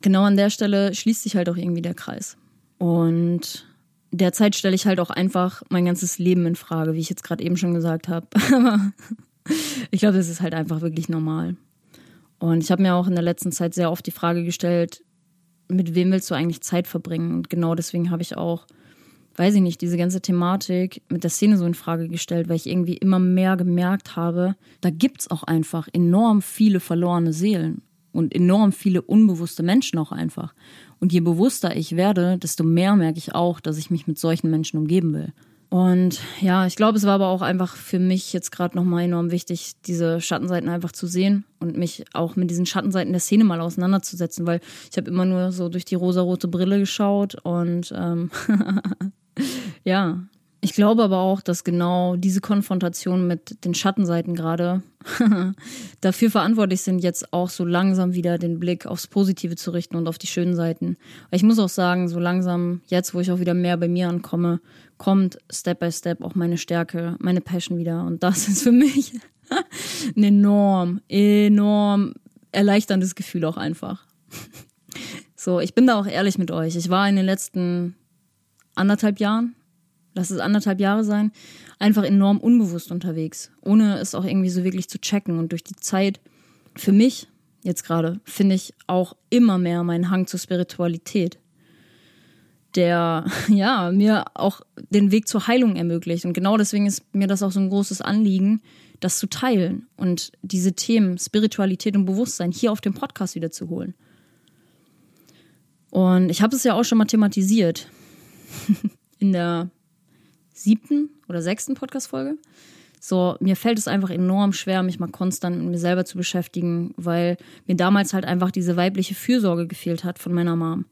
genau an der Stelle schließt sich halt auch irgendwie der Kreis. Und derzeit stelle ich halt auch einfach mein ganzes Leben in Frage, wie ich jetzt gerade eben schon gesagt habe. Ich glaube, das ist halt einfach wirklich normal. Und ich habe mir auch in der letzten Zeit sehr oft die Frage gestellt, mit wem willst du eigentlich Zeit verbringen? Und genau deswegen habe ich auch weiß ich nicht, diese ganze Thematik mit der Szene so in Frage gestellt, weil ich irgendwie immer mehr gemerkt habe, da gibt's auch einfach enorm viele verlorene Seelen und enorm viele unbewusste Menschen auch einfach. Und je bewusster ich werde, desto mehr merke ich auch, dass ich mich mit solchen Menschen umgeben will. Und ja, ich glaube, es war aber auch einfach für mich jetzt gerade nochmal enorm wichtig, diese Schattenseiten einfach zu sehen und mich auch mit diesen Schattenseiten der Szene mal auseinanderzusetzen, weil ich habe immer nur so durch die rosarote Brille geschaut und ähm, ja, ich glaube aber auch, dass genau diese Konfrontation mit den Schattenseiten gerade dafür verantwortlich sind, jetzt auch so langsam wieder den Blick aufs Positive zu richten und auf die schönen Seiten. Ich muss auch sagen, so langsam, jetzt, wo ich auch wieder mehr bei mir ankomme, kommt Step by Step auch meine Stärke, meine Passion wieder. Und das ist für mich ein enorm, enorm erleichterndes Gefühl auch einfach. So, ich bin da auch ehrlich mit euch. Ich war in den letzten anderthalb Jahren, lass es anderthalb Jahre sein, einfach enorm unbewusst unterwegs, ohne es auch irgendwie so wirklich zu checken. Und durch die Zeit, für mich jetzt gerade, finde ich auch immer mehr meinen Hang zur Spiritualität, der ja mir auch den Weg zur Heilung ermöglicht. Und genau deswegen ist mir das auch so ein großes Anliegen, das zu teilen und diese Themen Spiritualität und Bewusstsein hier auf dem Podcast wieder zu holen. Und ich habe es ja auch schon mal thematisiert in der siebten oder sechsten Podcast-Folge. So, mir fällt es einfach enorm schwer, mich mal konstant mit mir selber zu beschäftigen, weil mir damals halt einfach diese weibliche Fürsorge gefehlt hat von meiner Mom.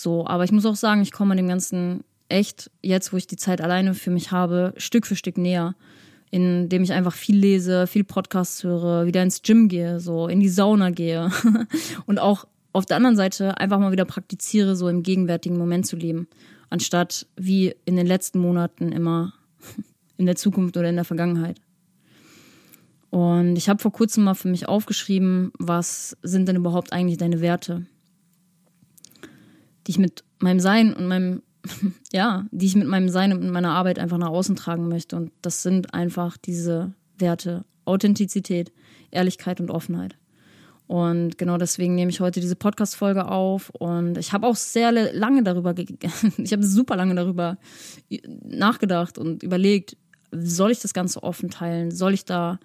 So, aber ich muss auch sagen, ich komme dem Ganzen echt, jetzt wo ich die Zeit alleine für mich habe, Stück für Stück näher. Indem ich einfach viel lese, viel Podcasts höre, wieder ins Gym gehe, so in die Sauna gehe. und auch auf der anderen Seite einfach mal wieder praktiziere, so im gegenwärtigen Moment zu leben. Anstatt wie in den letzten Monaten immer in der Zukunft oder in der Vergangenheit. Und ich habe vor kurzem mal für mich aufgeschrieben, was sind denn überhaupt eigentlich deine Werte, die ich mit meinem Sein und meinem, ja, die ich mit meinem Sein und mit meiner Arbeit einfach nach außen tragen möchte. Und das sind einfach diese Werte Authentizität, Ehrlichkeit und Offenheit. Und genau deswegen nehme ich heute diese Podcast-Folge auf. Und ich habe auch sehr lange darüber, ich habe super lange darüber nachgedacht und überlegt, soll ich das Ganze offen teilen? Soll ich da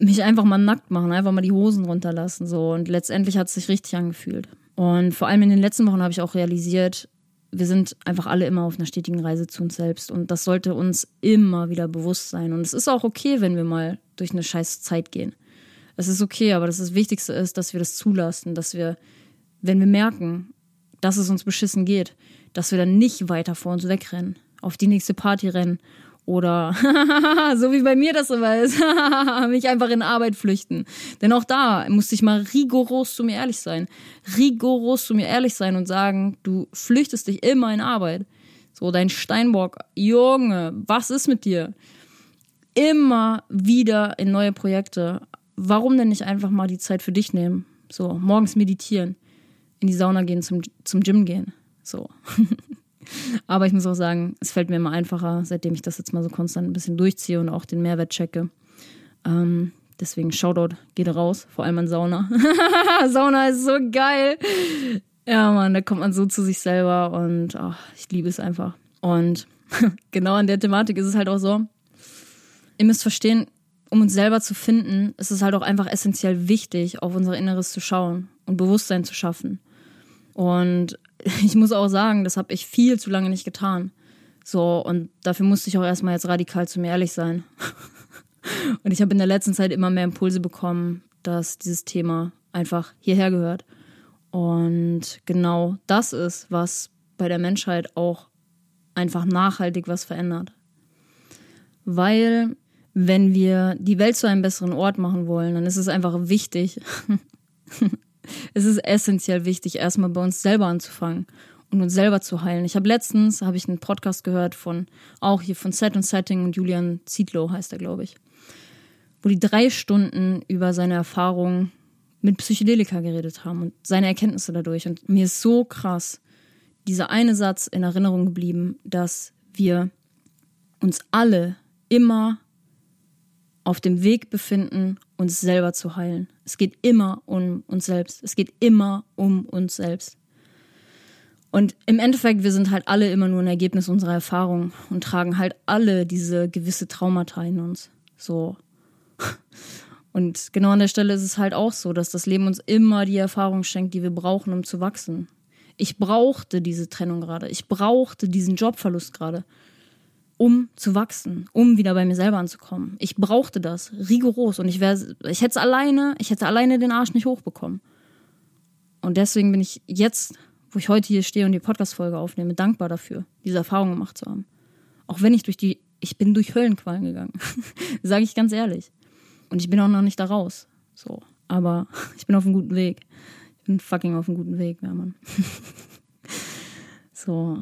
mich einfach mal nackt machen, einfach mal die Hosen runterlassen? So. Und letztendlich hat es sich richtig angefühlt. Und vor allem in den letzten Wochen habe ich auch realisiert, wir sind einfach alle immer auf einer stetigen Reise zu uns selbst. Und das sollte uns immer wieder bewusst sein. Und es ist auch okay, wenn wir mal durch eine scheiß Zeit gehen. Das ist okay, aber das Wichtigste ist, dass wir das zulassen, dass wir, wenn wir merken, dass es uns beschissen geht, dass wir dann nicht weiter vor uns wegrennen, auf die nächste Party rennen oder so wie bei mir das immer ist, mich einfach in Arbeit flüchten. Denn auch da musste ich mal rigoros zu mir ehrlich sein. Rigoros zu mir ehrlich sein und sagen, du flüchtest dich immer in Arbeit. So, dein Steinbock, Junge, was ist mit dir? Immer wieder in neue Projekte warum denn nicht einfach mal die Zeit für dich nehmen? So, morgens meditieren, in die Sauna gehen, zum, zum Gym gehen. So. Aber ich muss auch sagen, es fällt mir immer einfacher, seitdem ich das jetzt mal so konstant ein bisschen durchziehe und auch den Mehrwert checke. Ähm, deswegen Shoutout geht raus, vor allem an Sauna. Sauna ist so geil. Ja, Mann, da kommt man so zu sich selber und oh, ich liebe es einfach. Und genau an der Thematik ist es halt auch so. Ihr müsst verstehen, um uns selber zu finden, ist es halt auch einfach essentiell wichtig, auf unser Inneres zu schauen und Bewusstsein zu schaffen. Und ich muss auch sagen, das habe ich viel zu lange nicht getan. So, und dafür musste ich auch erstmal jetzt radikal zu mir ehrlich sein. und ich habe in der letzten Zeit immer mehr Impulse bekommen, dass dieses Thema einfach hierher gehört. Und genau das ist, was bei der Menschheit auch einfach nachhaltig was verändert. Weil wenn wir die Welt zu einem besseren Ort machen wollen, dann ist es einfach wichtig, es ist essentiell wichtig, erstmal bei uns selber anzufangen und uns selber zu heilen. Ich habe letztens, habe ich einen Podcast gehört von, auch hier von Set und Setting und Julian Zietlow heißt er, glaube ich, wo die drei Stunden über seine Erfahrungen mit Psychedelika geredet haben und seine Erkenntnisse dadurch. Und mir ist so krass dieser eine Satz in Erinnerung geblieben, dass wir uns alle immer auf dem Weg befinden, uns selber zu heilen. Es geht immer um uns selbst. Es geht immer um uns selbst. Und im Endeffekt, wir sind halt alle immer nur ein Ergebnis unserer Erfahrungen und tragen halt alle diese gewisse Traumata in uns. So. Und genau an der Stelle ist es halt auch so, dass das Leben uns immer die Erfahrung schenkt, die wir brauchen, um zu wachsen. Ich brauchte diese Trennung gerade. Ich brauchte diesen Jobverlust gerade um zu wachsen, um wieder bei mir selber anzukommen. Ich brauchte das rigoros und ich wäre, ich hätte alleine, ich hätte alleine den Arsch nicht hochbekommen. Und deswegen bin ich jetzt, wo ich heute hier stehe und die Podcast-Folge aufnehme, dankbar dafür, diese Erfahrung gemacht zu haben. Auch wenn ich durch die, ich bin durch Höllenqualen gegangen, sage ich ganz ehrlich. Und ich bin auch noch nicht da raus. So, aber ich bin auf einem guten Weg. Ich bin fucking auf einem guten Weg, ja, Mann. so.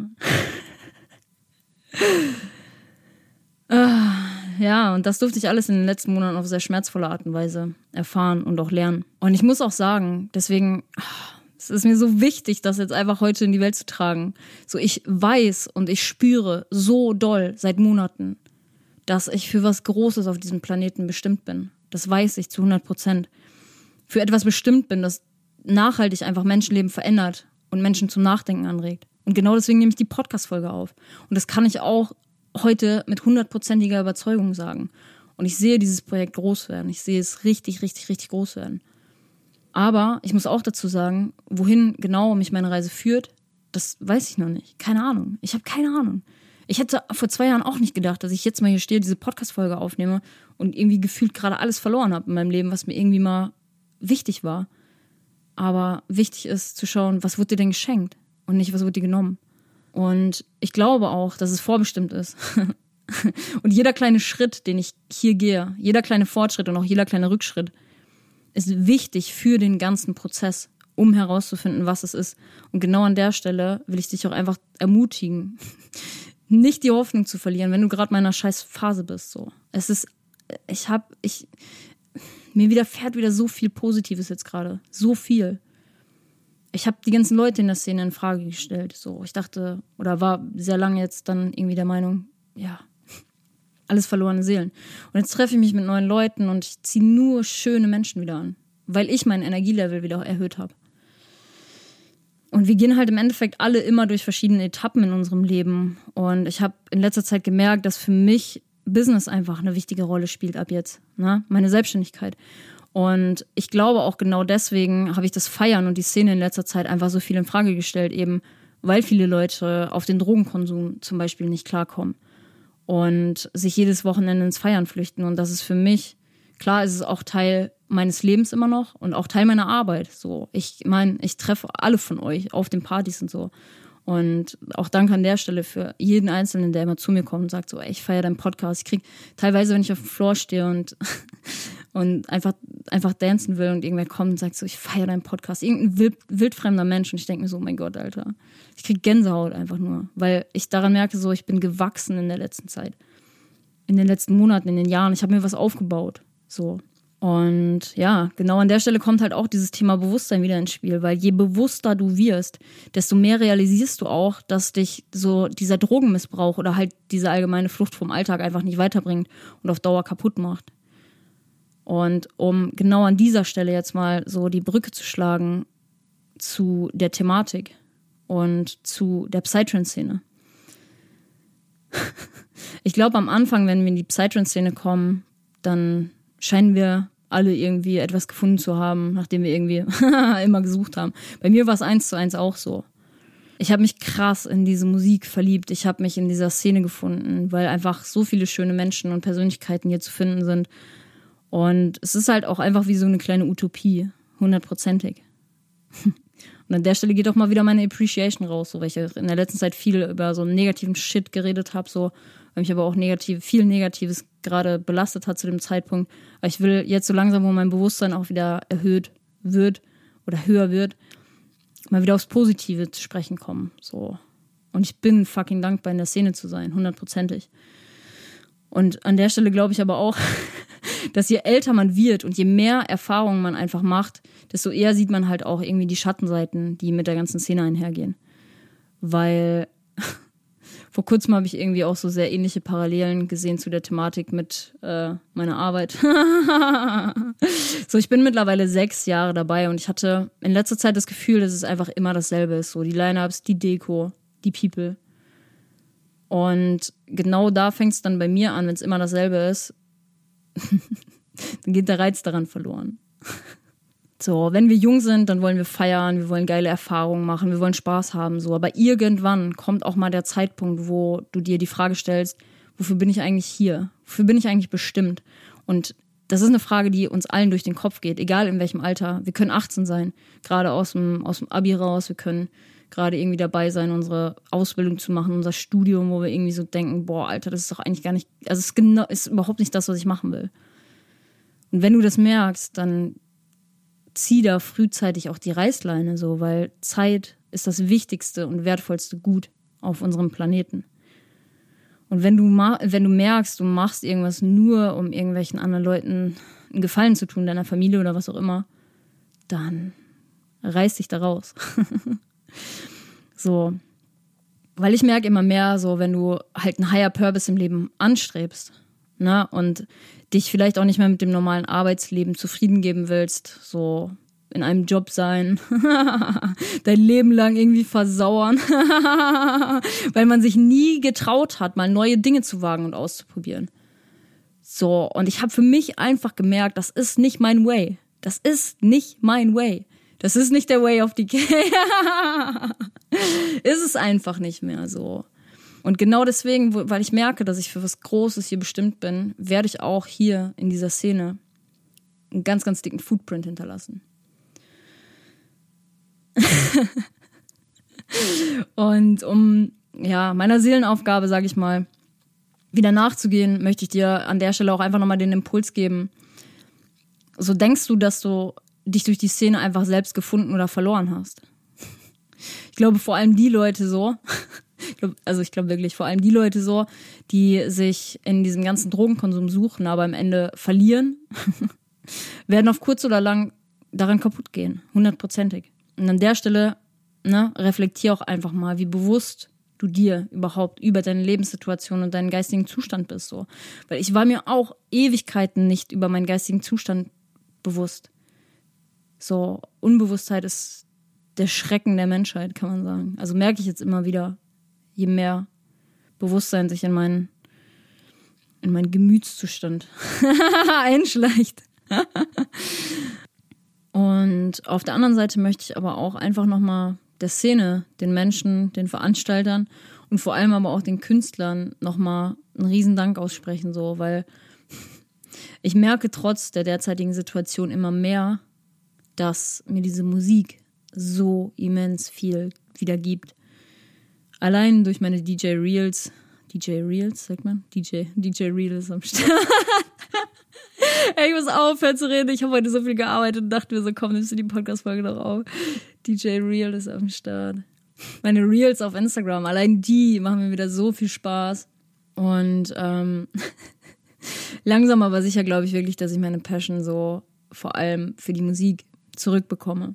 Ah, ja, und das durfte ich alles in den letzten Monaten auf sehr schmerzvolle Art und Weise erfahren und auch lernen. Und ich muss auch sagen, deswegen, ah, es ist mir so wichtig, das jetzt einfach heute in die Welt zu tragen. So, ich weiß und ich spüre so doll seit Monaten, dass ich für was Großes auf diesem Planeten bestimmt bin. Das weiß ich zu 100 Prozent. Für etwas bestimmt bin, das nachhaltig einfach Menschenleben verändert und Menschen zum Nachdenken anregt. Und genau deswegen nehme ich die Podcast-Folge auf. Und das kann ich auch heute mit hundertprozentiger Überzeugung sagen. Und ich sehe dieses Projekt groß werden. Ich sehe es richtig, richtig, richtig groß werden. Aber ich muss auch dazu sagen, wohin genau mich meine Reise führt, das weiß ich noch nicht. Keine Ahnung. Ich habe keine Ahnung. Ich hätte vor zwei Jahren auch nicht gedacht, dass ich jetzt mal hier stehe, diese Podcast-Folge aufnehme und irgendwie gefühlt gerade alles verloren habe in meinem Leben, was mir irgendwie mal wichtig war. Aber wichtig ist zu schauen, was wurde dir denn geschenkt und nicht, was wurde dir genommen. Und ich glaube auch, dass es vorbestimmt ist. und jeder kleine Schritt, den ich hier gehe, jeder kleine Fortschritt und auch jeder kleine Rückschritt, ist wichtig für den ganzen Prozess, um herauszufinden, was es ist. Und genau an der Stelle will ich dich auch einfach ermutigen, nicht die Hoffnung zu verlieren, wenn du gerade in einer scheiß Phase bist. So, es ist, ich habe, ich, mir widerfährt wieder so viel Positives jetzt gerade, so viel ich habe die ganzen Leute in der Szene in Frage gestellt. So, ich dachte oder war sehr lange jetzt dann irgendwie der Meinung, ja, alles verlorene Seelen. Und jetzt treffe ich mich mit neuen Leuten und ich ziehe nur schöne Menschen wieder an, weil ich mein Energielevel wieder erhöht habe. Und wir gehen halt im Endeffekt alle immer durch verschiedene Etappen in unserem Leben. Und ich habe in letzter Zeit gemerkt, dass für mich Business einfach eine wichtige Rolle spielt ab jetzt. Ne? Meine Selbstständigkeit. Und ich glaube auch genau deswegen habe ich das Feiern und die Szene in letzter Zeit einfach so viel in Frage gestellt, eben weil viele Leute auf den Drogenkonsum zum Beispiel nicht klarkommen und sich jedes Wochenende ins Feiern flüchten. Und das ist für mich, klar, ist es auch Teil meines Lebens immer noch und auch Teil meiner Arbeit. So, ich meine, ich treffe alle von euch auf den Partys und so. Und auch danke an der Stelle für jeden Einzelnen, der immer zu mir kommt und sagt so, ey, ich feiere deinen Podcast. Ich krieg teilweise, wenn ich auf dem Floor stehe und, und einfach, einfach dancen will und irgendwer kommt und sagt so, ich feiere deinen Podcast. Irgendein wild, wildfremder Mensch und ich denke mir so, oh mein Gott, Alter. Ich krieg Gänsehaut einfach nur, weil ich daran merke so, ich bin gewachsen in der letzten Zeit. In den letzten Monaten, in den Jahren. Ich habe mir was aufgebaut. So. Und ja, genau an der Stelle kommt halt auch dieses Thema Bewusstsein wieder ins Spiel, weil je bewusster du wirst, desto mehr realisierst du auch, dass dich so dieser Drogenmissbrauch oder halt diese allgemeine Flucht vom Alltag einfach nicht weiterbringt und auf Dauer kaputt macht. Und um genau an dieser Stelle jetzt mal so die Brücke zu schlagen zu der Thematik und zu der Psytrance-Szene. ich glaube, am Anfang, wenn wir in die Psytrance-Szene kommen, dann scheinen wir alle irgendwie etwas gefunden zu haben, nachdem wir irgendwie immer gesucht haben. Bei mir war es eins zu eins auch so. Ich habe mich krass in diese Musik verliebt. Ich habe mich in dieser Szene gefunden, weil einfach so viele schöne Menschen und Persönlichkeiten hier zu finden sind. Und es ist halt auch einfach wie so eine kleine Utopie, hundertprozentig. Und an der Stelle geht auch mal wieder meine Appreciation raus, so weil ich in der letzten Zeit viel über so einen negativen Shit geredet habe, so weil mich aber auch negativ, viel Negatives gerade belastet hat zu dem Zeitpunkt. Aber ich will jetzt so langsam, wo mein Bewusstsein auch wieder erhöht wird oder höher wird, mal wieder aufs Positive zu sprechen kommen. So. Und ich bin fucking dankbar, in der Szene zu sein, hundertprozentig. Und an der Stelle glaube ich aber auch, dass je älter man wird und je mehr Erfahrungen man einfach macht, desto eher sieht man halt auch irgendwie die Schattenseiten, die mit der ganzen Szene einhergehen. Weil vor kurzem habe ich irgendwie auch so sehr ähnliche Parallelen gesehen zu der Thematik mit äh, meiner Arbeit. so, ich bin mittlerweile sechs Jahre dabei und ich hatte in letzter Zeit das Gefühl, dass es einfach immer dasselbe ist. So die Lineups, die Deko, die People. Und genau da fängt es dann bei mir an, wenn es immer dasselbe ist, dann geht der Reiz daran verloren. So, wenn wir jung sind, dann wollen wir feiern, wir wollen geile Erfahrungen machen, wir wollen Spaß haben, so. Aber irgendwann kommt auch mal der Zeitpunkt, wo du dir die Frage stellst, wofür bin ich eigentlich hier? Wofür bin ich eigentlich bestimmt? Und das ist eine Frage, die uns allen durch den Kopf geht, egal in welchem Alter. Wir können 18 sein, gerade aus dem, aus dem Abi raus, wir können gerade irgendwie dabei sein, unsere Ausbildung zu machen, unser Studium, wo wir irgendwie so denken, boah, Alter, das ist doch eigentlich gar nicht, also es ist, genau, ist überhaupt nicht das, was ich machen will. Und wenn du das merkst, dann zieh da frühzeitig auch die Reißleine so, weil Zeit ist das wichtigste und wertvollste Gut auf unserem Planeten. Und wenn du, wenn du merkst, du machst irgendwas nur, um irgendwelchen anderen Leuten einen Gefallen zu tun, deiner Familie oder was auch immer, dann reiß dich da raus. so. Weil ich merke immer mehr, so, wenn du halt einen Higher Purpose im Leben anstrebst, ne, und dich vielleicht auch nicht mehr mit dem normalen Arbeitsleben zufrieden geben willst, so in einem Job sein, dein Leben lang irgendwie versauern, weil man sich nie getraut hat, mal neue Dinge zu wagen und auszuprobieren. So, und ich habe für mich einfach gemerkt, das ist nicht mein Way. Das ist nicht mein Way. Das ist nicht der Way of the ist es einfach nicht mehr so. Und genau deswegen, weil ich merke, dass ich für was Großes hier bestimmt bin, werde ich auch hier in dieser Szene einen ganz, ganz dicken Footprint hinterlassen. und um ja, meiner Seelenaufgabe, sage ich mal, wieder nachzugehen, möchte ich dir an der Stelle auch einfach nochmal den Impuls geben. So denkst du, dass du dich durch die Szene einfach selbst gefunden oder verloren hast. Ich glaube vor allem die Leute so, also ich glaube wirklich vor allem die Leute so, die sich in diesem ganzen Drogenkonsum suchen, aber am Ende verlieren, werden auf kurz oder lang daran kaputt gehen, hundertprozentig. Und an der Stelle ne, reflektier auch einfach mal, wie bewusst du dir überhaupt über deine Lebenssituation und deinen geistigen Zustand bist. So. Weil ich war mir auch Ewigkeiten nicht über meinen geistigen Zustand bewusst. So, Unbewusstheit ist der Schrecken der Menschheit, kann man sagen. Also merke ich jetzt immer wieder, je mehr Bewusstsein sich in meinen, in meinen Gemütszustand einschleicht. Und auf der anderen Seite möchte ich aber auch einfach nochmal der Szene, den Menschen, den Veranstaltern und vor allem aber auch den Künstlern nochmal einen Riesendank aussprechen, so, weil ich merke trotz der derzeitigen Situation immer mehr, dass mir diese Musik so immens viel wieder gibt. Allein durch meine DJ Reels, DJ Reels, sagt man? DJ, DJ Reels am Start. ich muss aufhören zu reden. Ich habe heute so viel gearbeitet und dachte mir so, komm, nimmst du die Podcast-Folge noch auf. DJ Real ist am Start. Meine Reels auf Instagram, allein die machen mir wieder so viel Spaß. Und ähm, langsam aber sicher glaube ich wirklich, dass ich meine Passion so vor allem für die Musik zurückbekomme.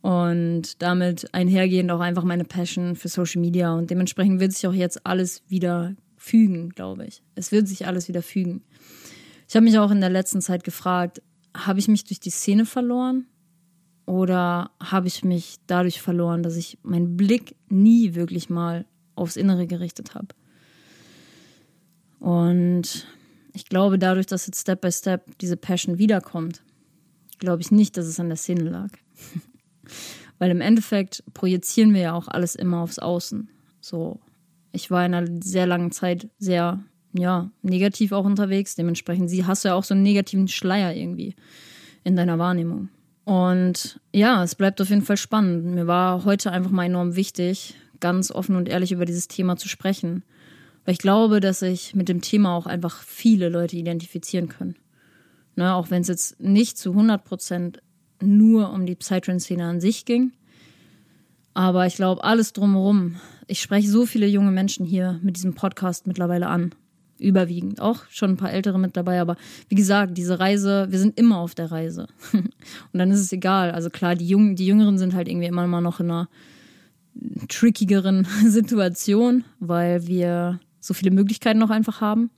Und damit einhergehend auch einfach meine Passion für Social Media. Und dementsprechend wird sich auch jetzt alles wieder fügen, glaube ich. Es wird sich alles wieder fügen. Ich habe mich auch in der letzten Zeit gefragt, habe ich mich durch die Szene verloren? Oder habe ich mich dadurch verloren, dass ich meinen Blick nie wirklich mal aufs Innere gerichtet habe? Und ich glaube, dadurch, dass jetzt Step by Step diese Passion wiederkommt, glaube ich nicht, dass es an der Szene lag. Weil im Endeffekt projizieren wir ja auch alles immer aufs Außen. So, ich war in einer sehr langen Zeit sehr, ja, negativ auch unterwegs. Dementsprechend hast du ja auch so einen negativen Schleier irgendwie in deiner Wahrnehmung. Und ja, es bleibt auf jeden Fall spannend. Mir war heute einfach mal enorm wichtig, ganz offen und ehrlich über dieses Thema zu sprechen. Weil ich glaube, dass sich mit dem Thema auch einfach viele Leute identifizieren können. Ne, auch wenn es jetzt nicht zu 100 Prozent nur um die Psytrance-Szene an sich ging. Aber ich glaube, alles drumherum. Ich spreche so viele junge Menschen hier mit diesem Podcast mittlerweile an überwiegend. Auch schon ein paar ältere mit dabei, aber wie gesagt, diese Reise, wir sind immer auf der Reise. Und dann ist es egal. Also klar, die Jungen, die Jüngeren sind halt irgendwie immer mal noch in einer trickigeren Situation, weil wir so viele Möglichkeiten noch einfach haben.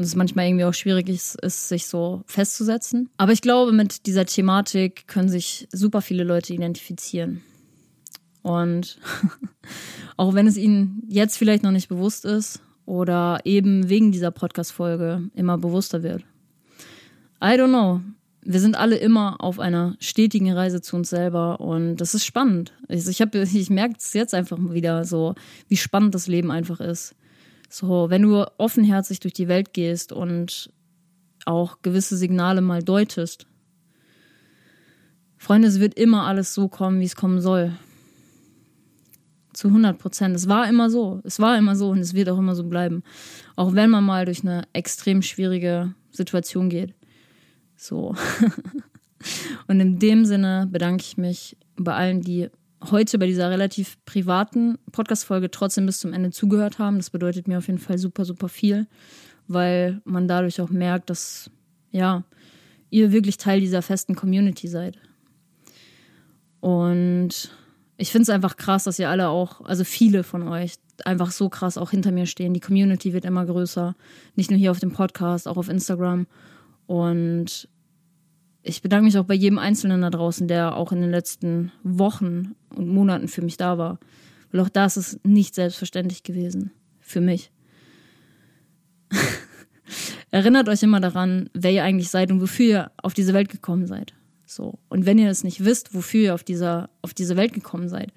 Und es manchmal irgendwie auch schwierig ist, ist, sich so festzusetzen. Aber ich glaube, mit dieser Thematik können sich super viele Leute identifizieren. Und auch wenn es ihnen jetzt vielleicht noch nicht bewusst ist oder eben wegen dieser Podcast-Folge immer bewusster wird. I don't know. Wir sind alle immer auf einer stetigen Reise zu uns selber und das ist spannend. Also ich, ich merke es jetzt einfach wieder so, wie spannend das Leben einfach ist. So, wenn du offenherzig durch die Welt gehst und auch gewisse Signale mal deutest. Freunde, es wird immer alles so kommen, wie es kommen soll. Zu 100 Prozent. Es war immer so. Es war immer so und es wird auch immer so bleiben. Auch wenn man mal durch eine extrem schwierige Situation geht. So. und in dem Sinne bedanke ich mich bei allen, die heute bei dieser relativ privaten Podcast-Folge trotzdem bis zum Ende zugehört haben. Das bedeutet mir auf jeden Fall super, super viel, weil man dadurch auch merkt, dass, ja, ihr wirklich Teil dieser festen Community seid. Und ich finde es einfach krass, dass ihr alle auch, also viele von euch, einfach so krass auch hinter mir stehen. Die Community wird immer größer. Nicht nur hier auf dem Podcast, auch auf Instagram. Und ich bedanke mich auch bei jedem Einzelnen da draußen, der auch in den letzten Wochen und Monaten für mich da war. Weil auch das ist nicht selbstverständlich gewesen. Für mich. Erinnert euch immer daran, wer ihr eigentlich seid und wofür ihr auf diese Welt gekommen seid. So. Und wenn ihr es nicht wisst, wofür ihr auf dieser, auf diese Welt gekommen seid,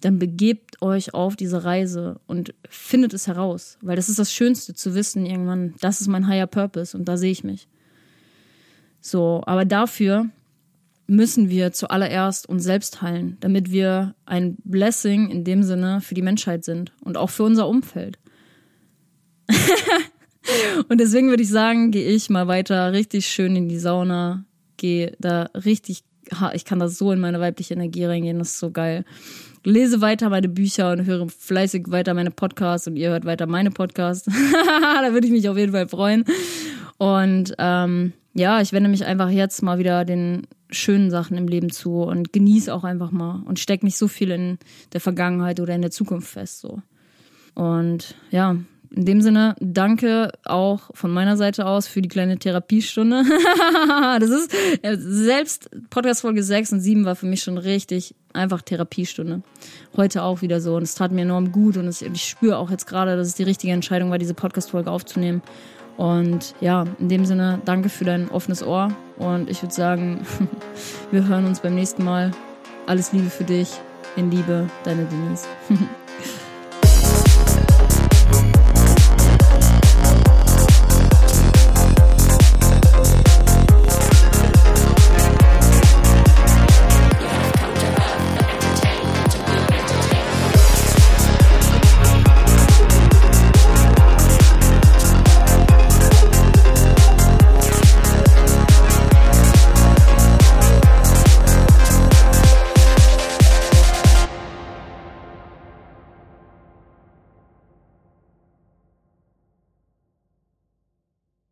dann begebt euch auf diese Reise und findet es heraus. Weil das ist das Schönste zu wissen, irgendwann, das ist mein Higher Purpose und da sehe ich mich. So, aber dafür müssen wir zuallererst uns selbst heilen, damit wir ein Blessing in dem Sinne für die Menschheit sind und auch für unser Umfeld. und deswegen würde ich sagen, gehe ich mal weiter richtig schön in die Sauna, gehe da richtig, ich kann da so in meine weibliche Energie reingehen, das ist so geil. Lese weiter meine Bücher und höre fleißig weiter meine Podcasts und ihr hört weiter meine Podcasts. da würde ich mich auf jeden Fall freuen. Und ähm, ja, ich wende mich einfach jetzt mal wieder den schönen Sachen im Leben zu und genieße auch einfach mal und steck nicht so viel in der Vergangenheit oder in der Zukunft fest so. Und ja, in dem Sinne, danke auch von meiner Seite aus für die kleine Therapiestunde. das ist äh, selbst Podcast Folge 6 und 7 war für mich schon richtig einfach Therapiestunde. Heute auch wieder so und es tat mir enorm gut und ich spüre auch jetzt gerade, dass es die richtige Entscheidung war, diese Podcast Folge aufzunehmen. Und ja, in dem Sinne, danke für dein offenes Ohr. Und ich würde sagen, wir hören uns beim nächsten Mal. Alles Liebe für dich. In Liebe, deine Denise.